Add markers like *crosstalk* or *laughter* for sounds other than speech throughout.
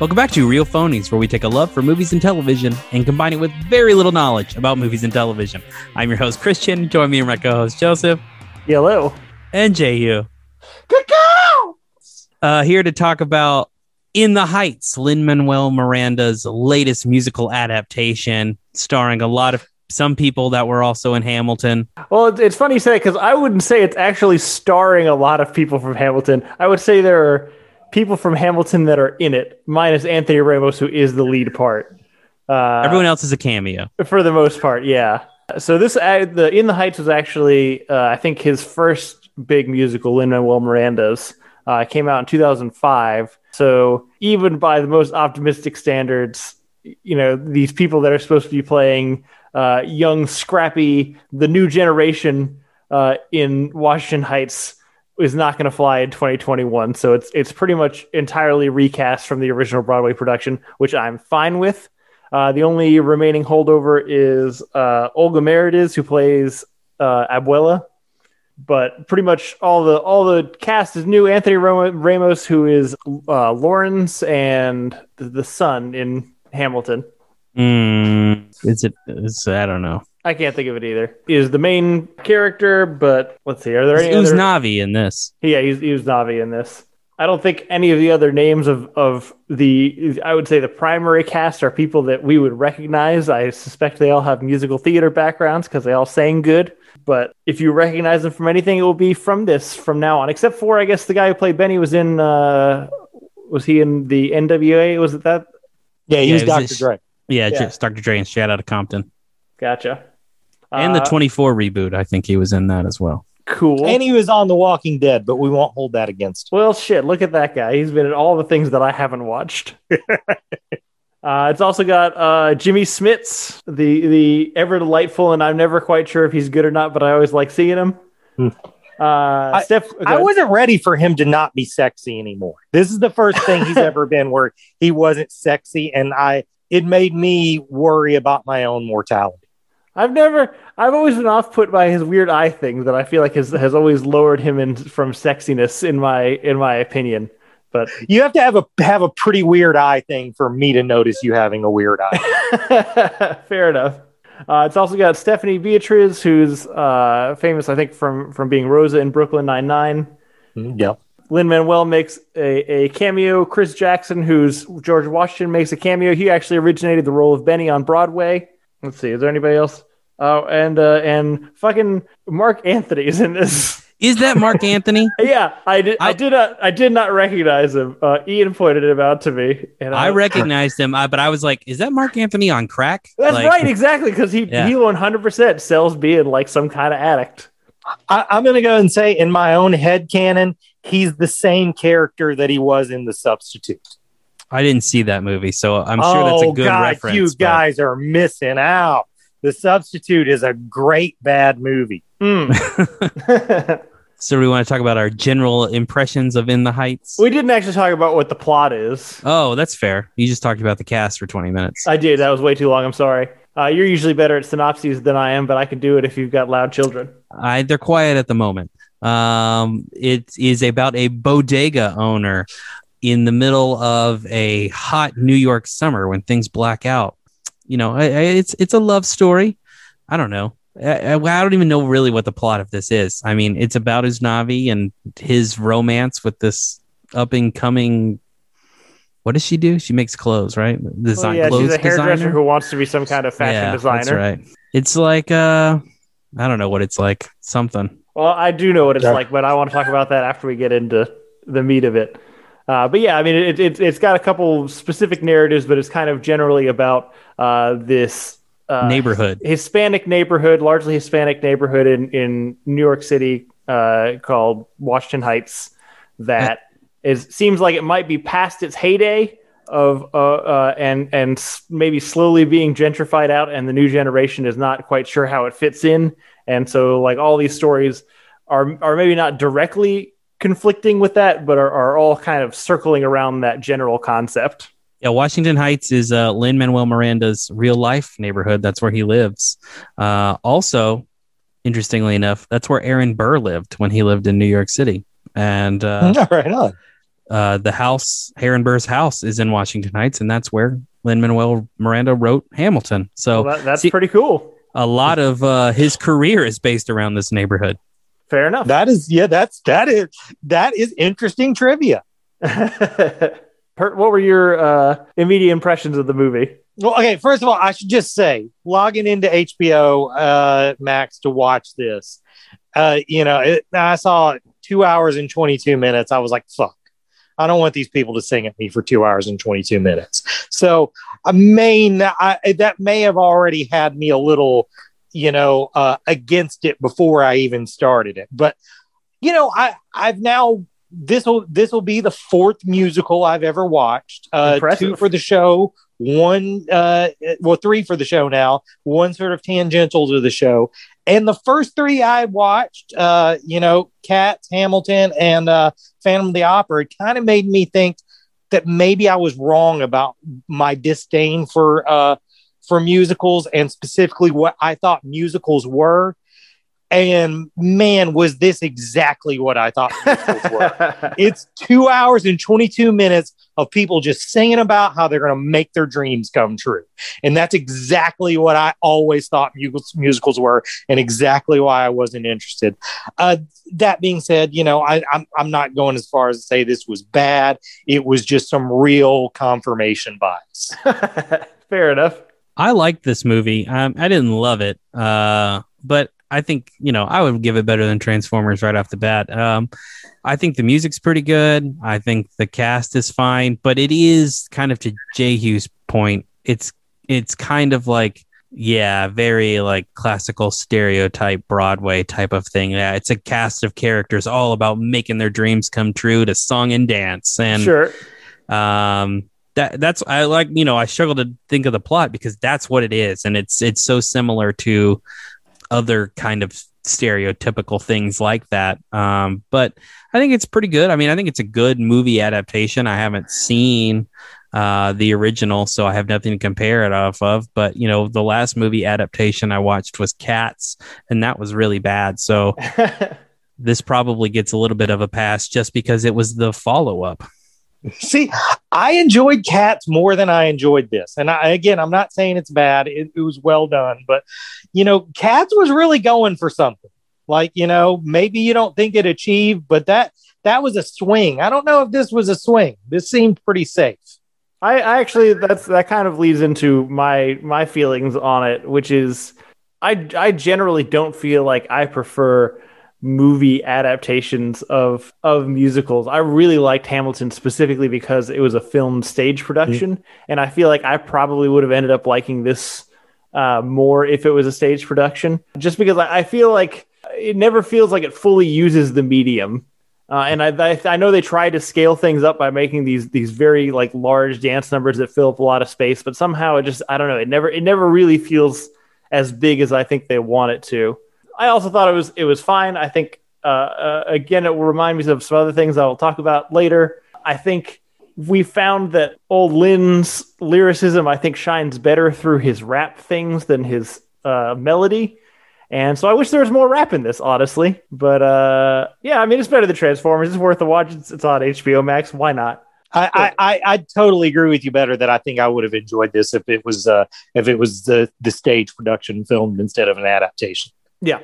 Welcome back to Real Phonies, where we take a love for movies and television and combine it with very little knowledge about movies and television. I'm your host, Christian. Join me and my co host, Joseph. Hello. And Jehu. Uh, here to talk about In the Heights, Lin Manuel Miranda's latest musical adaptation, starring a lot of some people that were also in Hamilton. Well, it's, it's funny you say that because I wouldn't say it's actually starring a lot of people from Hamilton. I would say there are people from Hamilton that are in it, minus Anthony Ramos, who is the lead part. Uh, Everyone else is a cameo for the most part. Yeah. So this uh, the In the Heights was actually uh, I think his first big musical, Lin Manuel Miranda's. Uh, came out in 2005. So even by the most optimistic standards, you know these people that are supposed to be playing uh, young, scrappy, the new generation uh, in Washington Heights is not going to fly in 2021. So it's it's pretty much entirely recast from the original Broadway production, which I'm fine with. Uh, the only remaining holdover is uh, Olga Merediz, who plays uh, Abuela. But pretty much all the all the cast is new. Anthony Ramos, who is uh, Laurens and the son in Hamilton. Mm, is it? Is, I don't know. I can't think of it either. Is the main character, but let's see. Are there any? Who's other... Navi in this? Yeah, he's, he was Navi in this. I don't think any of the other names of of the I would say the primary cast are people that we would recognize. I suspect they all have musical theater backgrounds because they all sang good. But if you recognize them from anything, it will be from this from now on. Except for I guess the guy who played Benny was in. uh Was he in the NWA? Was it that? Yeah, he yeah, was Dr. Dre. Yeah, yeah. Dr. Dre and Shout Out Outta Compton. Gotcha. And uh, the 24 reboot, I think he was in that as well. Cool. And he was on The Walking Dead, but we won't hold that against. Him. Well, shit, look at that guy. He's been in all the things that I haven't watched. *laughs* uh, it's also got uh, Jimmy Smits, the the ever delightful, and I'm never quite sure if he's good or not, but I always like seeing him. Hmm. Uh, I, Steph, I wasn't ready for him to not be sexy anymore. This is the first thing he's *laughs* ever been where he wasn't sexy, and I it made me worry about my own mortality. I've never, I've always been off put by his weird eye thing that I feel like has has always lowered him in from sexiness in my in my opinion. But you have to have a have a pretty weird eye thing for me to notice you having a weird eye. *laughs* Fair enough. Uh, it's also got Stephanie Beatriz, who's uh, famous, I think, from from being Rosa in Brooklyn Nine Nine. Mm, yep. Lin Manuel makes a, a cameo. Chris Jackson, who's George Washington, makes a cameo. He actually originated the role of Benny on Broadway. Let's see, is there anybody else? Oh, and uh, and fucking Marc Anthony is in this. Is that Marc Anthony? *laughs* yeah, I did. I, I, did not. I did not recognize him. Uh, Ian pointed him out to me, and I, I recognized him. Uh, but I was like, "Is that Marc Anthony on crack?" That's like, right, exactly, because he yeah. he one hundred percent sells being like some kind of addict. I, am going to go and say, in my own head canon, he's the same character that he was in The Substitute. I didn't see that movie, so I'm sure that's a oh, good God, reference. You but... guys are missing out. The Substitute is a great bad movie. Mm. *laughs* *laughs* so we want to talk about our general impressions of In the Heights. We didn't actually talk about what the plot is. Oh, that's fair. You just talked about the cast for 20 minutes. I did. That was way too long. I'm sorry. Uh, you're usually better at synopses than I am, but I can do it if you've got loud children. I, they're quiet at the moment. Um, it is about a bodega owner in the middle of a hot New York summer when things black out. You know, I, I, it's it's a love story. I don't know. I, I, don't even know really what the plot of this is. I mean, it's about Usnavi and his romance with this up and coming. What does she do? She makes clothes, right? Design oh, yeah, clothes she's a hairdresser designer? who wants to be some kind of fashion yeah, designer. That's right. It's like uh, I don't know what it's like. Something. Well, I do know what it's yeah. like, but I want to talk about that after we get into the meat of it. Uh, but yeah, I mean, it, it, it's got a couple specific narratives, but it's kind of generally about uh, this uh, neighborhood, Hispanic neighborhood, largely Hispanic neighborhood in, in New York City uh, called Washington Heights that is seems like it might be past its heyday of uh, uh, and and maybe slowly being gentrified out, and the new generation is not quite sure how it fits in, and so like all these stories are are maybe not directly conflicting with that, but are, are all kind of circling around that general concept. Yeah, Washington Heights is uh, Lin Manuel Miranda's real life neighborhood. That's where he lives. Uh, also, interestingly enough, that's where Aaron Burr lived when he lived in New York City. And uh, *laughs* right on. uh, the house, Aaron Burr's house, is in Washington Heights, and that's where Lin Manuel Miranda wrote Hamilton. So Well, that, that's see- pretty cool. a lot of uh, his career is based around this neighborhood. Fair enough. That is yeah, that's that is that is interesting trivia. *laughs* What were your uh, immediate impressions of the movie? Well, okay, first of all, I should just say logging into HBO uh, Max to watch this, uh, you know, it, I saw two hours and 22 minutes. I was like, fuck, I don't want these people to sing at me for two hours and 22 minutes. So, I may, I, that may have already had me a little, you know, uh, against it before I even started it. But, you know, I, I've now, this will this will be the fourth musical I've ever watched. Uh, Impressive. two for the show, one uh well three for the show now one sort of tangential to the show and the first three i watched uh you know cats hamilton and uh phantom of the opera it kind of made me think that maybe i was wrong about my disdain for uh for musicals and specifically what i thought musicals were and man was this exactly what i thought musicals were *laughs* it's two hours and 22 minutes of people just singing about how they're going to make their dreams come true. And that's exactly what I always thought musicals, were and exactly why I wasn't interested. Uh, that being said, you know, I, I'm, I'm not going as far as to say this was bad. It was just some real confirmation bias. *laughs* Fair enough. I liked this movie. Um, I didn't love it, uh, but I think you know I would give it better than Transformers right off the bat. Um, I think the music's pretty good. I think the cast is fine, but it is kind of to Jehu's point. It's it's kind of like yeah, very like classical stereotype Broadway type of thing. Yeah, it's a cast of characters all about making their dreams come true to song and dance and sure. um that that's i like you know i struggle to think of the plot because that's what it is. And it's it's so similar to other kind of stereotypical things like that. Um but i think it's pretty good. I mean i think it's a good movie adaptation. I haven't seen uh the original so i have nothing to compare it off of. But you know the last movie adaptation i watched was cats and that was really bad. So *laughs* this probably gets a little bit of a pass just because it was the follow-up See, I enjoyed Cats more than I enjoyed this. And I, again, I'm not saying it's bad. It, it was well done, but you know, Cats was really going for something. Like, you know, maybe you don't think it achieved, but that that was a swing. I don't know if this was a swing. This seemed pretty safe. I, I actually that's that kind of leads into my my feelings on it, which is I I generally don't feel like I prefer movie adaptations of of musicals. I really liked Hamilton specifically because it was a film stage production, and I feel like I probably would have ended up liking this uh, more if it was a stage production, just because I, I feel like it never feels like it fully uses the medium. Uh, and I, I I know they tried to scale things up by making these these very like large dance numbers that fill up a lot of space, but somehow it just I don't know it never it never really feels as big as I think they want it to. I also thought it was it was fine. I think uh, uh, again it will remind me of some other things I will talk about later. I think we found that old Lin's lyricism I think shines better through his rap things than his uh, melody. And so I wish there was more rap in this, honestly. But uh, yeah, I mean, it's better than Transformers. It's worth a watch. It's, it's on HBO Max. Why not? I, I, I, I totally agree with you better that I think I would have enjoyed this if it was uh, if it was the, the stage production filmed instead of an adaptation. Yeah.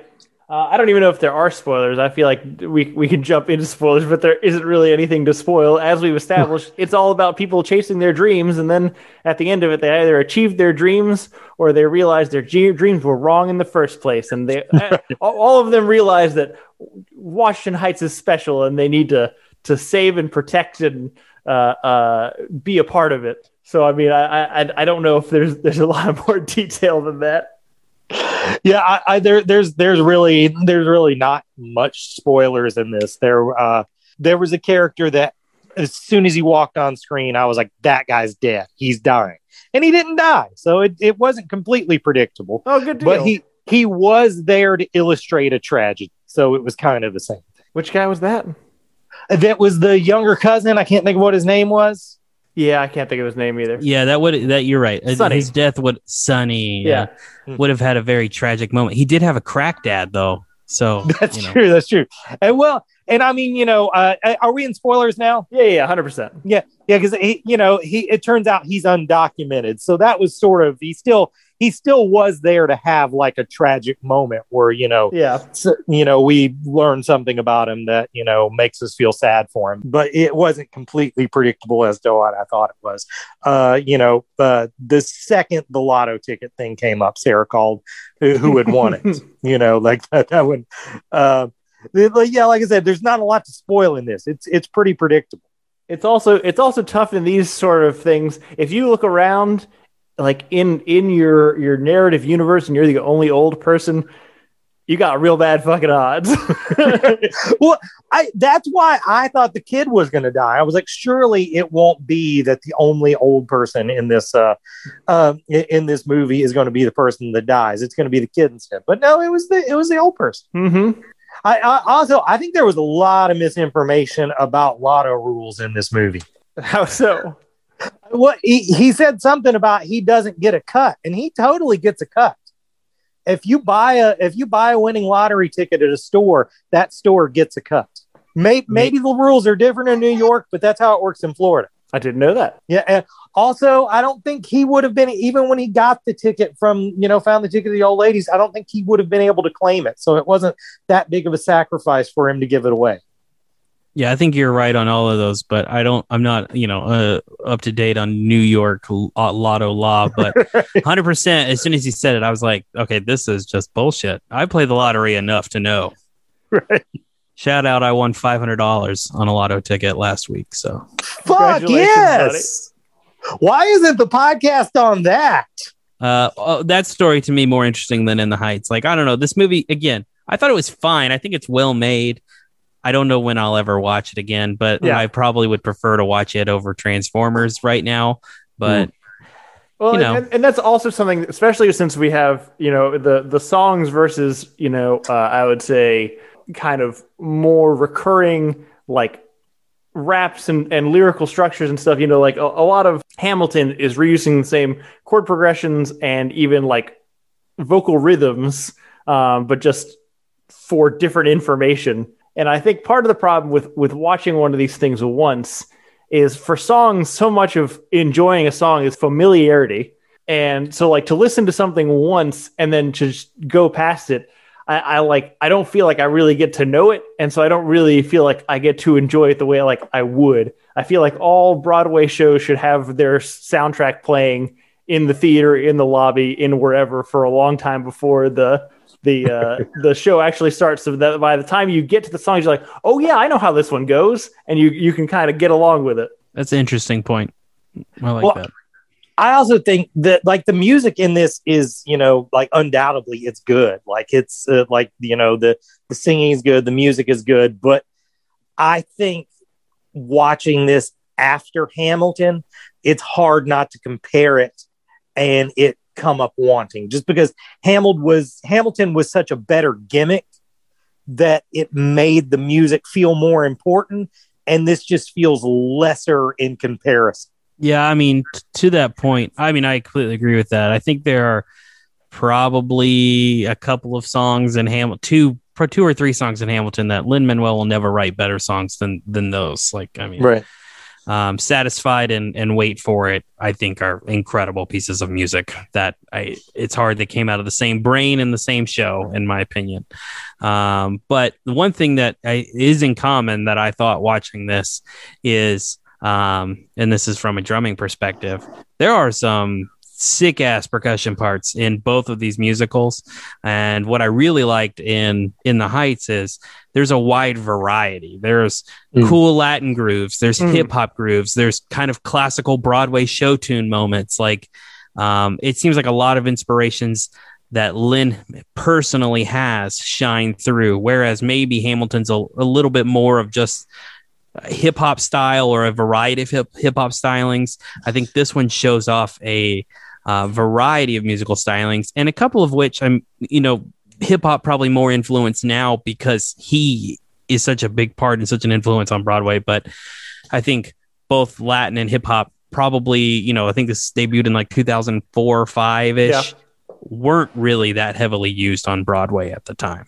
Uh, I don't even know if there are spoilers. I feel like we we can jump into spoilers, but there isn't really anything to spoil. As we've established, *laughs* it's all about people chasing their dreams, and then at the end of it, they either achieved their dreams or they realized their ge- dreams were wrong in the first place, and they *laughs* all- all of them realize that Washington Heights is special, and they need to to save and protect and uh, uh, be a part of it. So, I mean, I, I I don't know if there's there's a lot *laughs* more detail than that. Yeah I, I there there's there's really there's really not much spoilers in this. There uh there was a character that as soon as he walked on screen i was like that guy's dead. He's dying. And he didn't die. So it, it wasn't completely predictable. Oh, good deal. but he he was there to illustrate a tragedy. So it was kind of the same Thing. Which guy was that? that was the younger cousin. I can't think of what his name was Yeah, I can't think of his name either. Yeah, that would that you're right. Uh, Sonny. His death would Sonny Yeah. uh, would have had a very tragic moment. He did have a crack dad though. So *laughs* That's you know. true. That's true. And well, and I mean, you know, uh, are we in spoilers now? Yeah, yeah, hundred percent. Yeah, yeah, because he, you know, he it turns out he's undocumented, so that was sort of he still he still was there to have like a tragic moment where you know Yeah, you know we learn something about him that you know makes us feel sad for him, but it wasn't completely predictable as to what I thought it was. Uh, you know, uh, the second the lotto ticket thing came up, Sarah called who, who had won it. *laughs* you know, like that. That would. Uh, yeah, like I said, there's not a lot to spoil in this. It's it's pretty predictable. it's also it's also tough in these sort of things. If you look around, like in in your your narrative universe, and you're the only old person, you got real bad fucking odds. *laughs* well, I that's why I thought the kid was going to die. I was like, surely it won't be that the only old person in this uh, uh in, in this movie is going to be the person that dies. It's going to be the kid instead. But no, it was the it was the old person. mm-hmm. I, I also I think there was a lot of misinformation about lotto rules in this movie. How so? What he, he said something about he doesn't get a cut, and he totally gets a cut. If you buy a if you buy a winning lottery ticket at a store, that store gets a cut. Maybe, maybe the rules are different in New York, but that's how it works in Florida. I didn't know that. Yeah. And also, I don't think he would have been even when he got the ticket from you know found the ticket of the old ladies. I don't think he would have been able to claim it. So it wasn't that big of a sacrifice for him to give it away. Yeah, I think you're right on all of those, but I don't. I'm not, you know, uh, up to date on New York uh, lotto law. But *laughs* 100. percent As soon as he said it, I was like, okay, this is just bullshit. I play the lottery enough to know. *laughs* Right. Shout out! I won five hundred dollars on a lotto ticket last week. So Fuck Congratulations, yes. Why isn't the podcast on that? uh, oh, that story to me more interesting than In the Heights. Like I don't know this movie again. I thought it was fine. I think it's well made. I don't know when I'll ever watch it again, but Yeah. I probably would prefer to watch it over Transformers right now. But Well, You know. and, and that's also something, especially since we have you know the the songs versus you know uh, I would say kind of more recurring like raps and, and lyrical structures and stuff. You know, like a, a lot of Hamilton is reusing the same chord progressions and even like vocal rhythms, um, but just for different information. And I think part of the problem with with watching one of these things once is for songs, so much of enjoying a song is familiarity. And so, like, to listen to something once and then to just go past it, I, I like, I don't feel like I really get to know it. And so, I don't really feel like I get to enjoy it the way like I would. I feel like all Broadway shows should have their soundtrack playing in the theater, in the lobby, in wherever for a long time before the the uh, the show actually starts. So that by the time you get to the songs, you're like, oh yeah, I know how this one goes, and you you can kind of get along with it. that's an interesting point. I like Well, that. I also think that like the music in this is, you know, like undoubtedly it's good. Like it's uh, like you know the the singing is good, the music is good, but I think watching this after Hamilton, it's hard not to compare it and it come up wanting just because Hamilton was Hamilton was such a better gimmick that it made the music feel more important and this just feels lesser in comparison. Yeah, I mean, t- to that point, I mean, I completely agree with that. I think there are probably a couple of songs in Hamilton, two, two or three songs in Hamilton that Lin Manuel will never write better songs than than those. Like, I mean, Right. Um, satisfied and and wait for it i think are incredible pieces of music that i it's hard they came out of the same brain in the same show in my opinion. Um, but the one thing that I, is in common that i thought watching this is um, and this is from a drumming perspective there are some sick ass percussion parts in both of these musicals and what i really liked in in the heights is there's a wide variety there's Mm. cool latin grooves there's Mm. hip hop grooves there's kind of classical broadway show tune moments like um, it seems like a lot of inspirations that lin personally has shine through whereas maybe hamilton's a, a little bit more of just hip hop style or a variety of hip hip hop stylings. I think this one shows off a uh, variety of musical stylings, and a couple of which I'm, you know, hip hop probably more influenced now because he is such a big part and such an influence on Broadway. But I think both Latin and hip hop probably, you know, I think this debuted in like 2004 or five ish, Yeah. weren't really that heavily used on Broadway at the time.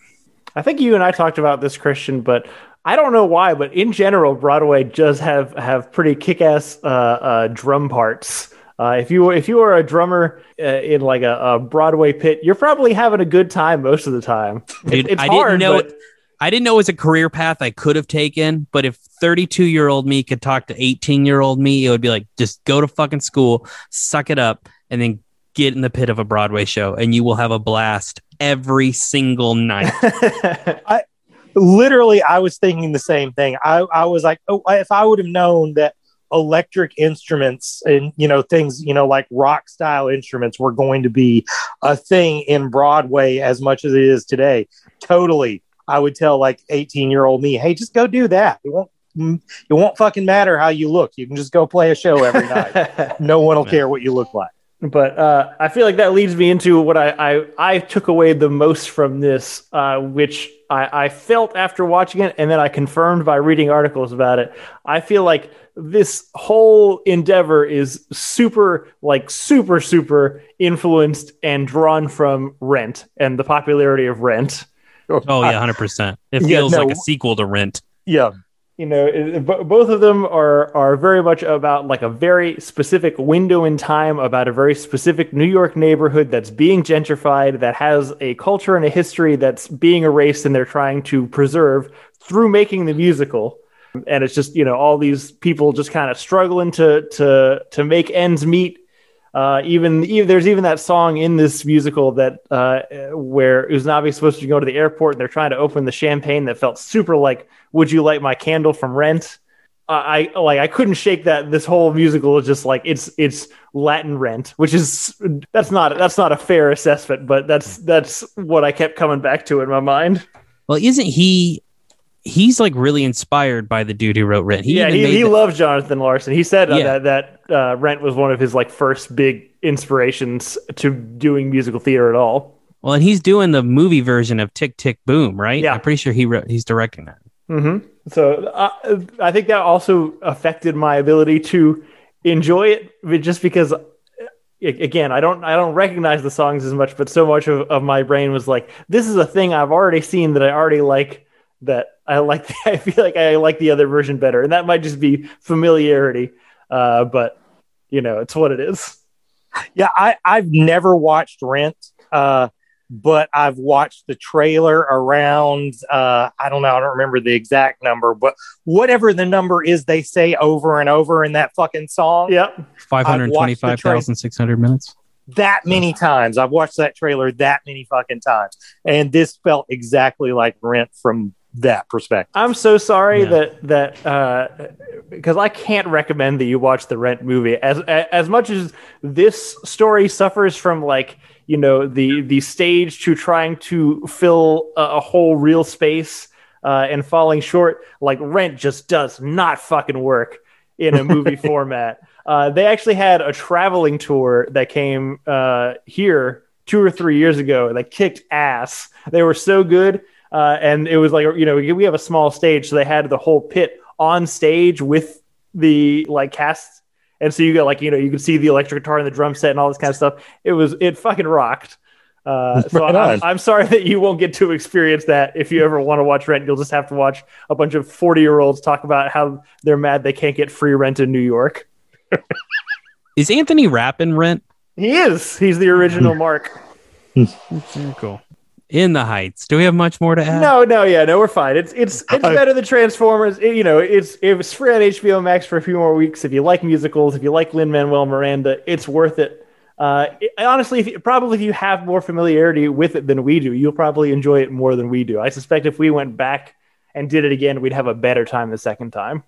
I think you and I talked about this, Christian, but I don't know why, but in general, Broadway does have have pretty kick-ass uh, uh, drum parts. Uh, if you if you are a drummer uh, in like a, a, Broadway pit, you're probably having a good time most of the time. Dude, it, it's I hard, didn't know. But... I didn't know it was a career path I could have taken, but if 32 year old me could talk to 18 year old me, it would be like, just go to fucking school, suck it up, and then get in the pit of a Broadway show, and you will have a blast every single night. *laughs* I, literally, I was thinking the same thing. I, I was like, oh, if I would have known that electric instruments and you know things you know like rock style instruments were going to be a thing in broadway as much as it is today. Totally. I would tell like 18 year old me hey just go do that. It won't mm, it won't fucking matter how you look. You can just go play a show every night. *laughs* No one will care what you look like but uh, I feel like that leads me into what I, I, I took away the most from this, uh, which I, I felt after watching it, and then I confirmed by reading articles about it. I feel like this whole endeavor is super, like super, super influenced and drawn from Rent and the popularity of Rent. Oh yeah, hundred percent. It feels yeah, no, like a sequel to Rent. Yeah, you know it, both of them are are very much about like a very specific window in time about a very specific new york neighborhood that's being gentrified that has a culture and a history that's being erased and they're trying to preserve through making the musical. And it's just you know all these people just kind of struggling to to to make ends meet uh, even, even there's even that song in this musical that uh, where Usnavi's supposed to go to the airport and they're trying to open the champagne that felt super like "Would you light my candle" from Rent. I like I couldn't shake that. This whole musical is just like it's it's Latin Rent, which is that's not that's not a fair assessment, but that's that's what I kept coming back to in my mind. Well, isn't he he's like really inspired by the dude who wrote Rent. He yeah, he, he the- loves Jonathan Larson. He said uh, yeah. that that uh, Rent was one of his like first big inspirations to doing musical theater at all. Well, and he's doing the movie version of Tick Tick Boom, right? Yeah, I'm pretty sure he wrote. He's directing that. Mm-hmm. So uh, I think that also affected my ability to enjoy it, just because again i don't i don't recognize the songs as much but so much of, of my brain was like this is a thing i've already seen that i already like that I like. The, *laughs* I feel like I like the other version better, and that might just be familiarity. Uh, but you know, it's what it is. Yeah, I I've never watched Rent, uh, but I've watched the trailer around. Uh, I don't know. I don't remember the exact number, but whatever the number is, they say over and over in that fucking song. Yep, five hundred twenty-five thousand six hundred minutes that many times. I've watched that trailer that many fucking times. And this felt exactly like Rent from that perspective. I'm so sorry yeah. that that uh because I can't recommend that you watch the Rent movie as as much as this story suffers from like you know the the stage to trying to fill a, a whole real space uh, and falling short. Like Rent just does not fucking work in a movie *laughs* format. Uh, they actually had a traveling tour that came uh, here two or three years ago that kicked ass. They were so good uh, and it was like you know we have a small stage, so they had the whole pit on stage with the like cast, and so you got like you know you could see the electric guitar and the drum set and all this kind of stuff. It was it fucking rocked. Uh, *laughs* so right I'm, I'm, sorry that you won't get to experience that. If you ever want to watch Rent, you'll just have to watch a bunch of 40 year olds talk about how they're mad they can't get free rent in New York. is Anthony Rapp in Rent? He is. He's the original *laughs* Mark. Cool in the heights. Do we have much more to add? No, no, yeah, no, we're fine. It's it's it's better than Transformers. It, you know, it's it was free on HBO Max for a few more weeks. If you like musicals, if you like Lin Manuel Miranda, it's worth it. Uh, it, honestly, if you, probably if you have more familiarity with it than we do, you'll probably enjoy it more than we do. I suspect if we went back and did it again, we'd have a better time the second time.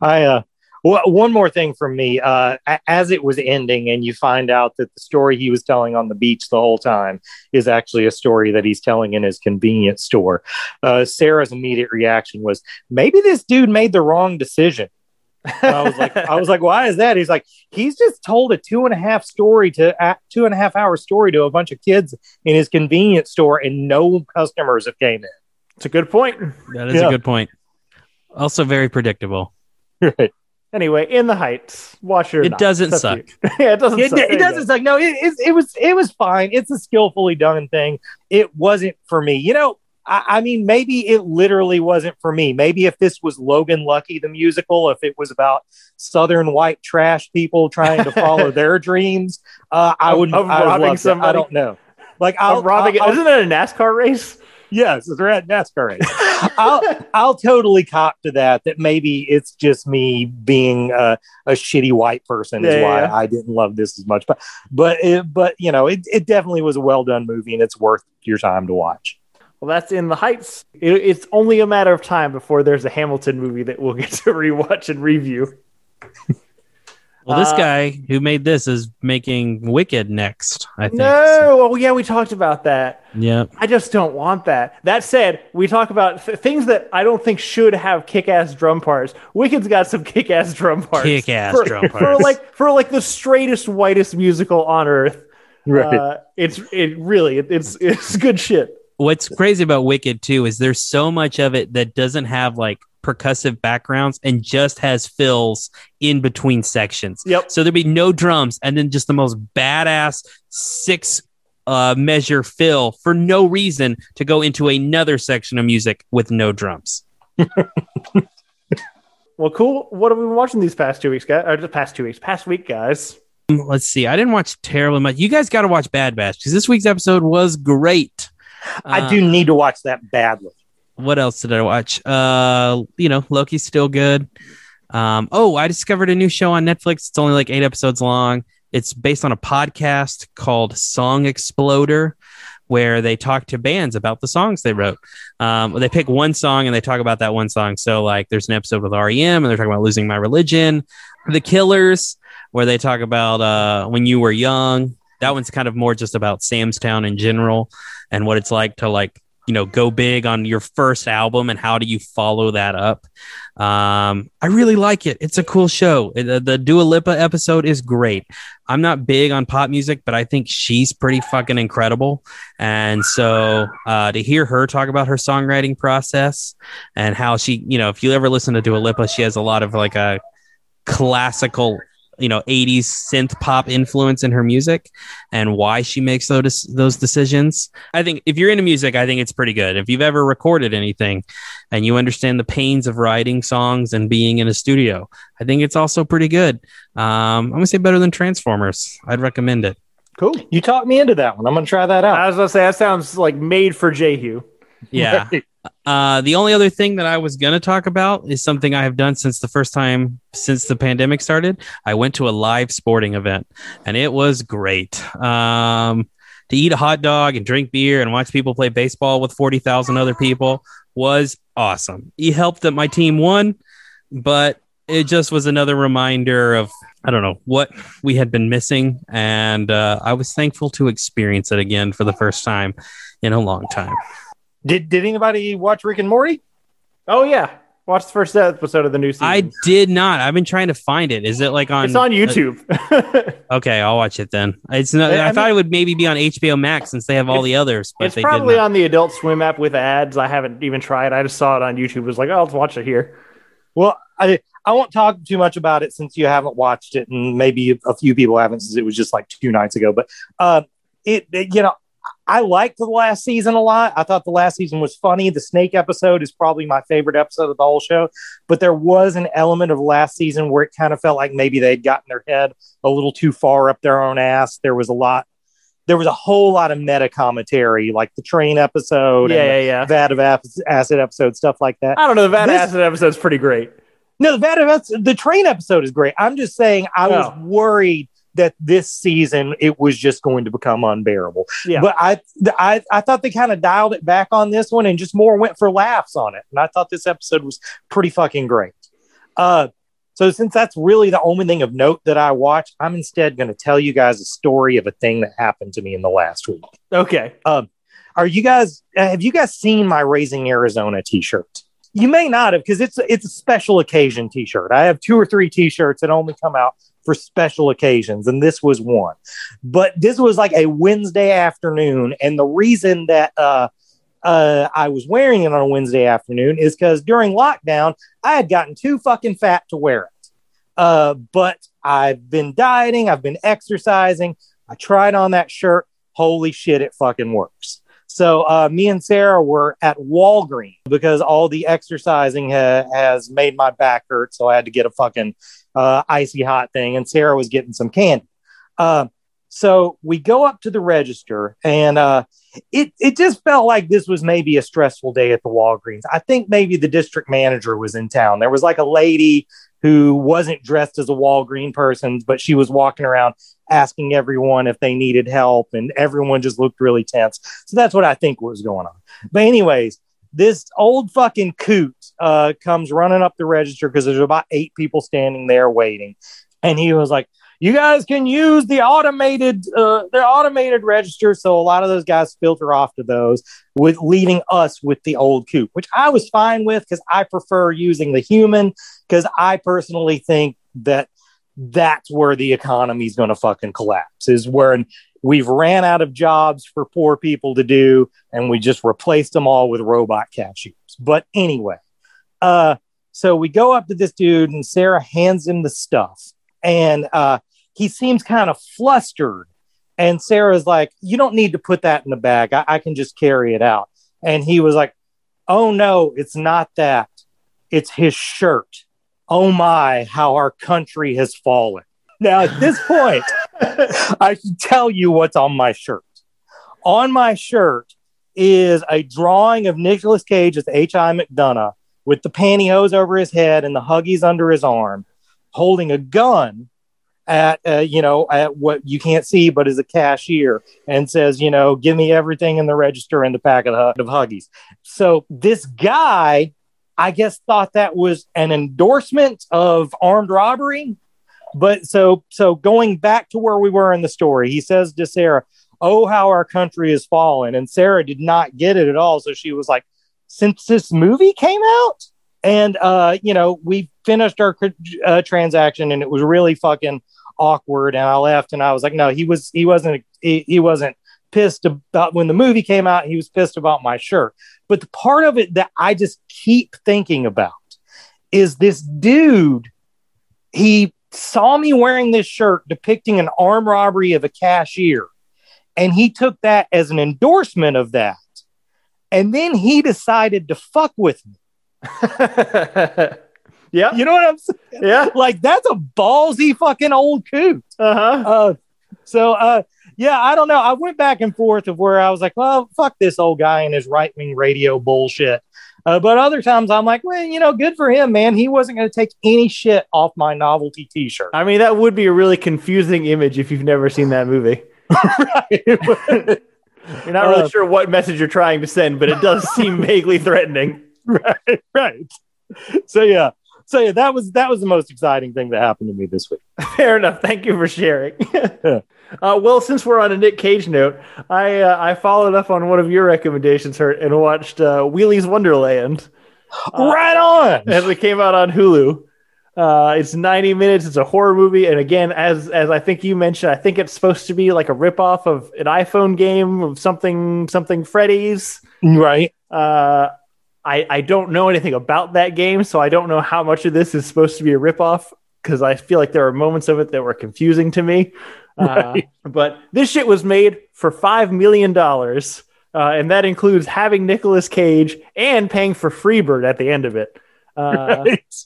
I uh, well, one more thing from me. Uh, as it was ending, and you find out that the story he was telling on the beach the whole time is actually a story that he's telling in his convenience store. Uh, Sarah's immediate reaction was, "Maybe this dude made the wrong decision." I was like, "I was like, why is that?" He's like, "He's just told a two and a half story to uh, two and a half hour story to a bunch of kids in his convenience store, and no customers have came in." It's a good point. That is yeah. a good point. Also, very predictable. *laughs* Right. Anyway, in the heights, watch your. It doesn't suck. *laughs* yeah, it doesn't. It, suck. it doesn't suck. No, it, it, it was it was fine. It's a skillfully done thing. It wasn't for me. You know, I, I mean, maybe it literally wasn't for me. Maybe if this was Logan Lucky the musical, if it was about Southern white trash people trying to follow *laughs* their dreams, uh, I would. of I would robbing that. I don't know. Like I'm robbing I'll, it. Isn't it a NASCAR race? Yes, it's red NASCAR race. *laughs* I'll I'll totally cop to that. That maybe it's just me being a, a shitty white person is Yeah, why yeah. I didn't love this as much. But but it, but you know, it, it definitely was a well done movie, and it's worth your time to watch. Well, that's in the Heights. It, it's only a matter of time before there's a Hamilton movie that we'll get to rewatch and review. *laughs* Well, this Uh, guy who made this is making Wicked next. I think. No, oh yeah, we talked about that. Yeah. I just don't want that. That said, we talk about th- things that I don't think should have kick-ass drum parts. Wicked's got some kick-ass drum parts. Kick-ass for, drum for like for like the straightest, whitest musical on earth. Right. Uh, it's it really it, it's it's good shit. What's crazy about Wicked too is there's so much of it that doesn't have like percussive backgrounds and just has fills in between sections. Yep. So there'd be no drums and then just the most badass six uh, measure fill for no reason to go into another section of music with no drums. *laughs* Well, cool. What have we been watching these past two weeks, guys? Or the past two weeks, past week, guys. Um, Let's see. I didn't watch terribly much. You guys got to watch Bad Batch because this week's episode was great. I Uh, do need to watch that badly. What else did I watch? Uh, you know, Loki's still good. Um, oh, I discovered a new show on Netflix. It's only like eight episodes long. It's based on a podcast called Song Exploder, where they talk to bands about the songs they wrote. Um, they pick one song and they talk about that one song. So, like, there's an episode with REM and they're talking about losing my religion. The Killers, where they talk about uh, when you were young. That one's kind of more just about Sam's Town in general and what it's like to like you know go big on your first album and how do you follow that up? Um i really like it. It's a cool show. The, the Dua Lipa episode is great. I'm not big on pop music but i think she's pretty fucking incredible. And so uh to hear her talk about her songwriting process and how she you know if you ever listen to Dua Lipa she has a lot of like a classical you know 80s synth pop influence in her music and why she makes those those decisions I think if you're into music, I think it's pretty good. If you've ever recorded anything and you understand the pains of writing songs and being in a studio, I think it's also pretty good. Um, I'm gonna say better than Transformers. I'd recommend it. Cool. You talked me into that one. I'm going to try that out. I was gonna say that sounds like made for Jehu. Yeah. *laughs* Uh, the only other thing that I was gonna talk about is something I have done since the first time since the pandemic started. I went to a live sporting event, and it was great. Um, to eat a hot dog and drink beer and watch people play baseball with forty thousand other people was awesome. It helped that my team won, but it just was another reminder of I don't know what we had been missing, and uh, I was thankful to experience it again for the first time in a long time. Did Did anybody watch Rick and Morty? Oh yeah, watch the first episode of the new season. I did not. I've been trying to find it. Is it like on? it's on YouTube. *laughs* okay, I'll watch it then. It's not. I I, thought mean- it would maybe be on HBO Max since they have all the others, but it's they probably on the Adult Swim app with ads. I haven't even tried. I just saw it on YouTube. It was like, oh, let's watch it here. Well, I I won't talk too much about it since you haven't watched it, and maybe a few people haven't since it was just like two nights ago. But uh, it, it- you know, I liked the last season a lot. I thought the last season was funny. The snake episode is probably my favorite episode of the whole show. But there was an element of last season where it kind of felt like maybe they'd gotten their head a little too far up their own ass. There was a lot. There was a whole lot of meta commentary, like the train episode, yeah, and yeah, the yeah. vat of acid episode, stuff like that. I don't know. The Van This- Acid episode's pretty great. No, the Vat of Acid- the train episode is great. I'm just saying I oh. was Oh. worried that this season it was just going to become unbearable. Yeah. But I I, I thought they kind of dialed it back on this one and just more went for laughs on it. And I thought this episode was pretty fucking great. Uh so since that's really the only thing of note that I watched, I'm instead going to tell you guys a story of a thing that happened to me in the last week. Okay. Um, Are you guys have you guys seen my Raising Arizona t-shirt? You may not have because it's it's a special occasion t-shirt. I have two or three t-shirts that only come out for special occasions and this was one. But this was like a Wednesday afternoon and the reason that uh uh, I was wearing it on a Wednesday afternoon is because during lockdown, I had gotten too fucking fat to wear it. Uh, but I've been dieting, I've been exercising. I tried on that shirt. Holy shit, it fucking works. So uh, me and Sarah were at Walgreens because all the exercising ha- has made my back hurt. So I had to get a fucking uh, icy hot thing, and Sarah was getting some candy. Uh, so we go up to the register, and uh, it it just felt like this was maybe a stressful day at the Walgreens. I think maybe the district manager was in town. There was like a lady who wasn't dressed as a Walgreen person, but she was walking around asking everyone if they needed help, and everyone just looked really tense. So that's what I think was going on. But anyways, this old fucking coot uh, comes running up the register because there's about eight people standing there waiting, and he was like, "You guys can use the automated uh, the automated register." So a lot of those guys filter off to those, with leaving us with the old coot, which I was fine with because I prefer using the human because I personally think that that's where the economy is going to fucking collapse is when we've ran out of jobs for poor people to do and we just replaced them all with robot cashiers. But anyway uh so we go up to this dude and sarah hands him the stuff and uh he seems kind of flustered. And sarah's like you don't need to put that in the bag. I, I can just carry it out. And he was like oh no it's not that. It's his shirt oh my, how our country has fallen. Now, at this point, *laughs* I should tell you what's on my shirt. On my shirt is a drawing of Nicolas Cage as H.I. McDonough with the pantyhose over his head and the huggies under his arm, holding a gun at, uh, you know, at what you can't see, but is a cashier and says, you know, give me everything in the register and the packet of, of huggies. So this guy I guess thought that was an endorsement of armed robbery. But so so going back to where we were in the story, he says to Sarah, "Oh, how our country has fallen," and Sarah did not get it at all. So she was like, "Since this movie came out." And uh, you know, we finished our uh, transaction, and it was really fucking awkward. And I left, and I was like, "No, he was he wasn't he, he wasn't pissed about when the movie came out. He was pissed about my shirt. But the part of it that I just keep thinking about is this dude, he saw me wearing this shirt depicting an armed robbery of a cashier. And he took that as an endorsement of that. And then he decided to fuck with me. *laughs* yeah. You know what I'm saying? Yeah. Like that's a ballsy fucking old coot. Uh-huh. Uh, so uh yeah, I don't know. I went back and forth of where I was like, well, fuck this old guy and his right wing radio bullshit. Uh, but other times I'm like, well, you know, good for him, man. He wasn't going to take any shit off my novelty t shirt. I mean, that would be a really confusing image if you've never seen that movie. *laughs* *laughs* You're not really uh, sure what message you're trying to send, but it does seem *laughs* vaguely threatening. Right, right. So, yeah. So yeah, that was that was the most exciting thing that happened to me this week. Fair enough. Thank you for sharing. Uh, well, since we're on a Nick Cage note, I uh, I followed up on one of your recommendations, Hurt, and watched uh, Willy's Wonderland. right on, as it came out on Hulu. Uh, it's 90 minutes. It's a horror movie, and again, as as I think you mentioned, I think it's supposed to be like a ripoff of an iPhone game of something something Freddy's. Right. Uh, I I don't know anything about that game, so I don't know how much of this is supposed to be a ripoff because I feel like there are moments of it that were confusing to me. Uh, but this shit was made for five million dollars, uh, and that includes having Nicolas Cage and paying for Freebird at the end of it. Uh, right.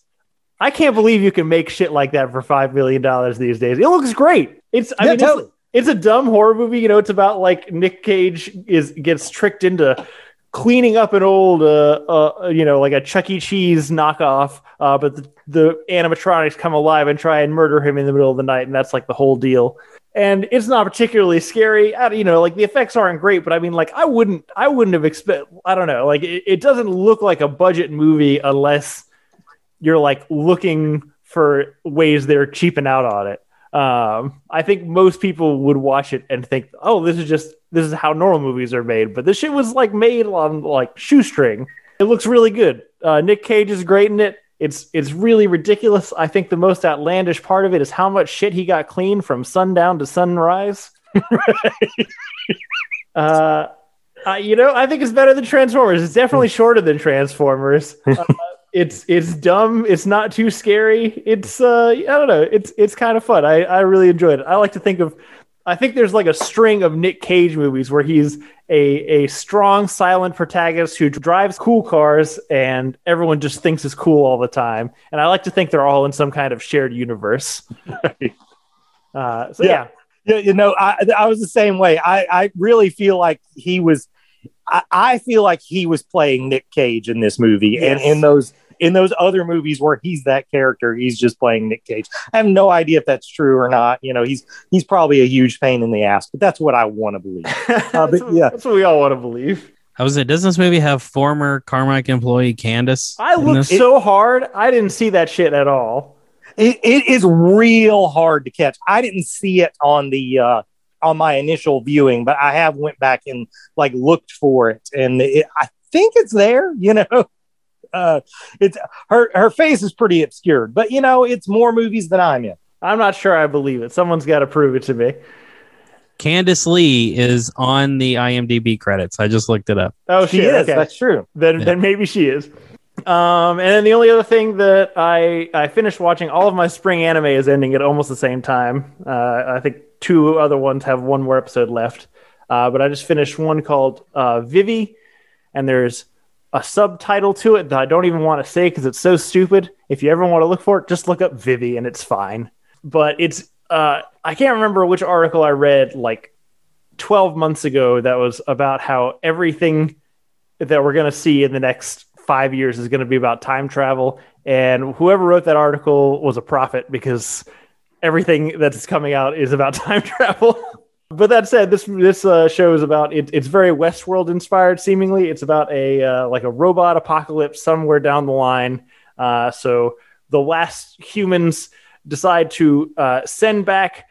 I can't believe you can make shit like that for five million dollars these days. It looks great. It's I yeah, mean, totally. it's, it's a dumb horror movie. You know, it's about like Nick Cage is gets tricked into cleaning up an old, uh, uh, you know, like a Chuck E. Cheese knockoff, uh, but the, the animatronics come alive and try and murder him in the middle of the night, and that's like the whole deal and it's not particularly scary. I, you know, like the effects aren't great, but I mean, like I wouldn't, I wouldn't have expect. I don't know, like it, it doesn't look like a budget movie unless you're like looking for ways they're cheaping out on it. Um, I think most people would watch it and think, "Oh, this is just this is how normal movies are made." But this shit was like made on like shoestring. It looks really good. Uh, Nick Cage is great in it. It's it's really ridiculous. I think the most outlandish part of it is how much shit he got clean from sundown to sunrise. *laughs* uh, uh, you know, I think it's better than Transformers. It's definitely shorter than Transformers. *laughs* Uh, it's it's dumb. It's not too scary. It's uh, I don't know. It's it's kind of fun. I I really enjoyed it. I like to think of. I think there's like a string of Nick Cage movies where he's a a strong, silent protagonist who drives cool cars, and everyone just thinks is cool all the time. And I like to think they're all in some kind of shared universe. *laughs* Uh, so yeah. Yeah. You, know, I, I was the same way. I, I really feel like he was. I, I feel like he was playing Nick Cage in this movie, and in those in those other movies where he's that character, he's just playing Nick Cage. I have no idea if that's true or not. You know, he's he's probably a huge pain in the ass, but that's what I want to believe. *laughs* that's, but yeah. that's what we all want to believe. I was it. Doesn't this movie have former Carmike employee Candace? I in looked this? so hard, I didn't see that shit at all. It, it is real hard to catch. I didn't see it on the uh, on my initial viewing, but I have went back and like looked for it, and it, I think it's there. You know, uh, it's her her face is pretty obscured, but you know, it's more movies than I'm in. I'm not sure I believe it. Someone's got to prove it to me. Candace Lee is on the IMDb credits. I just looked it up. Oh She shit! is. okay. That's true. then Yeah. then maybe she is. Um, and then the only other thing that I I finished watching, all of my spring anime is ending at almost the same time. Uh, I think two other ones have one more episode left, uh, but I just finished one called uh, Vivy, and there's a subtitle to it that I don't even want to say because it's so stupid. If you ever want to look for it, just look up Vivy and it's fine. But it's uh, I can't remember which article I read like 12 months ago that was about how everything that we're going to see in the next five years is going to be about time travel. And whoever wrote that article was a prophet because everything that's coming out is about *laughs* time travel. But that said, this this uh, show is about it, it's very Westworld inspired. Seemingly, it's about a uh, like a robot apocalypse somewhere down the line. Uh, so the last humans decide to uh, send back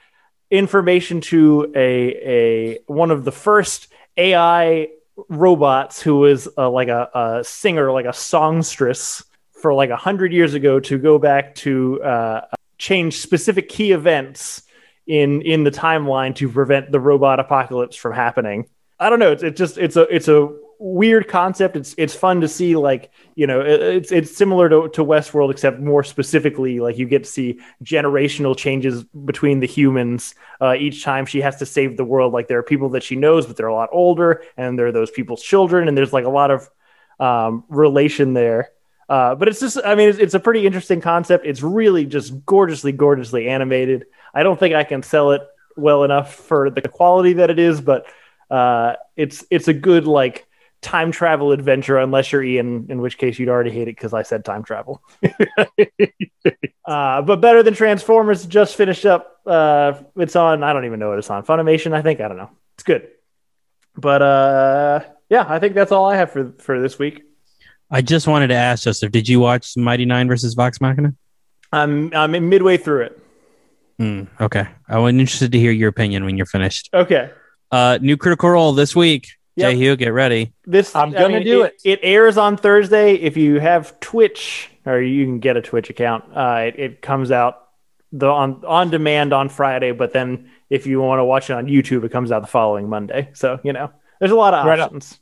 information to a a one of the first AI robots who was uh, like a, a singer, like a songstress for like a hundred years ago to go back to uh, change specific key events in in the timeline to prevent the robot apocalypse from happening. I don't know. It's, it's just it's a it's a weird concept. It's it's fun to see. Like you know, it- it's it's similar to to Westworld, except more specifically, like you get to see generational changes between the humans uh, each time she has to save the world. Like there are people that she knows, but they're a lot older, and there are those people's children, and there's like a lot of um, relation there. Uh, but it's just, I mean, it's, it's a pretty interesting concept. It's really just gorgeously, gorgeously animated. I don't think I can sell it well enough for the quality that it is, but uh, it's it's a good like time travel adventure, unless you're Ian, in which case you'd already hate it because I said time travel. *laughs* uh, but better than Transformers. Just finished up. Uh, it's on. I don't even know what it's on. Funimation, I think. I don't know. It's good. But uh, yeah, I think that's all I have for for this week. I just wanted to ask Joseph, did you watch Mighty Nein versus Vox Machina? I'm I'm midway through it. Hmm, okay. I was interested to hear your opinion when you're finished. Okay. Uh, new Critical Role this week. Yep. Jehu, get ready. This I'm I gonna do it. it. airs on Thursday. If you have Twitch or you can get a Twitch account, uh, it, it comes out the on on demand on Friday. But then if you want to watch it on YouTube, it comes out the following Monday. So you know, there's a lot of Right on. options.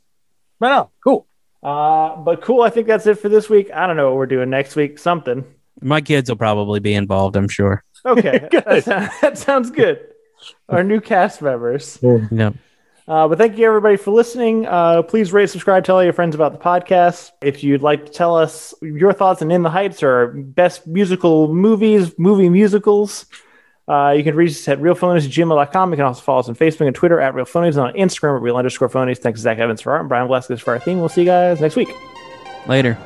Right on. Cool. Uh, but cool. I think that's it for this week. I don't know what we're doing next week. Something. My kids will probably be involved, I'm sure. Okay, *laughs* Good. that, sounds, *laughs* that sounds good. Our new cast members. Yep. Uh, but thank you everybody for listening. Uh, please rate, subscribe, tell all your friends about the podcast. If you'd like to tell us your thoughts on In the Heights or best musical movies, movie musicals, uh, you can reach us at realphonies@gmail.com. You can also follow us on Facebook and Twitter at realphonies and on Instagram at real underscore phonies. Thanks to Zach Evans for art and Brian Velasquez for our theme. We'll see you guys next week. Later.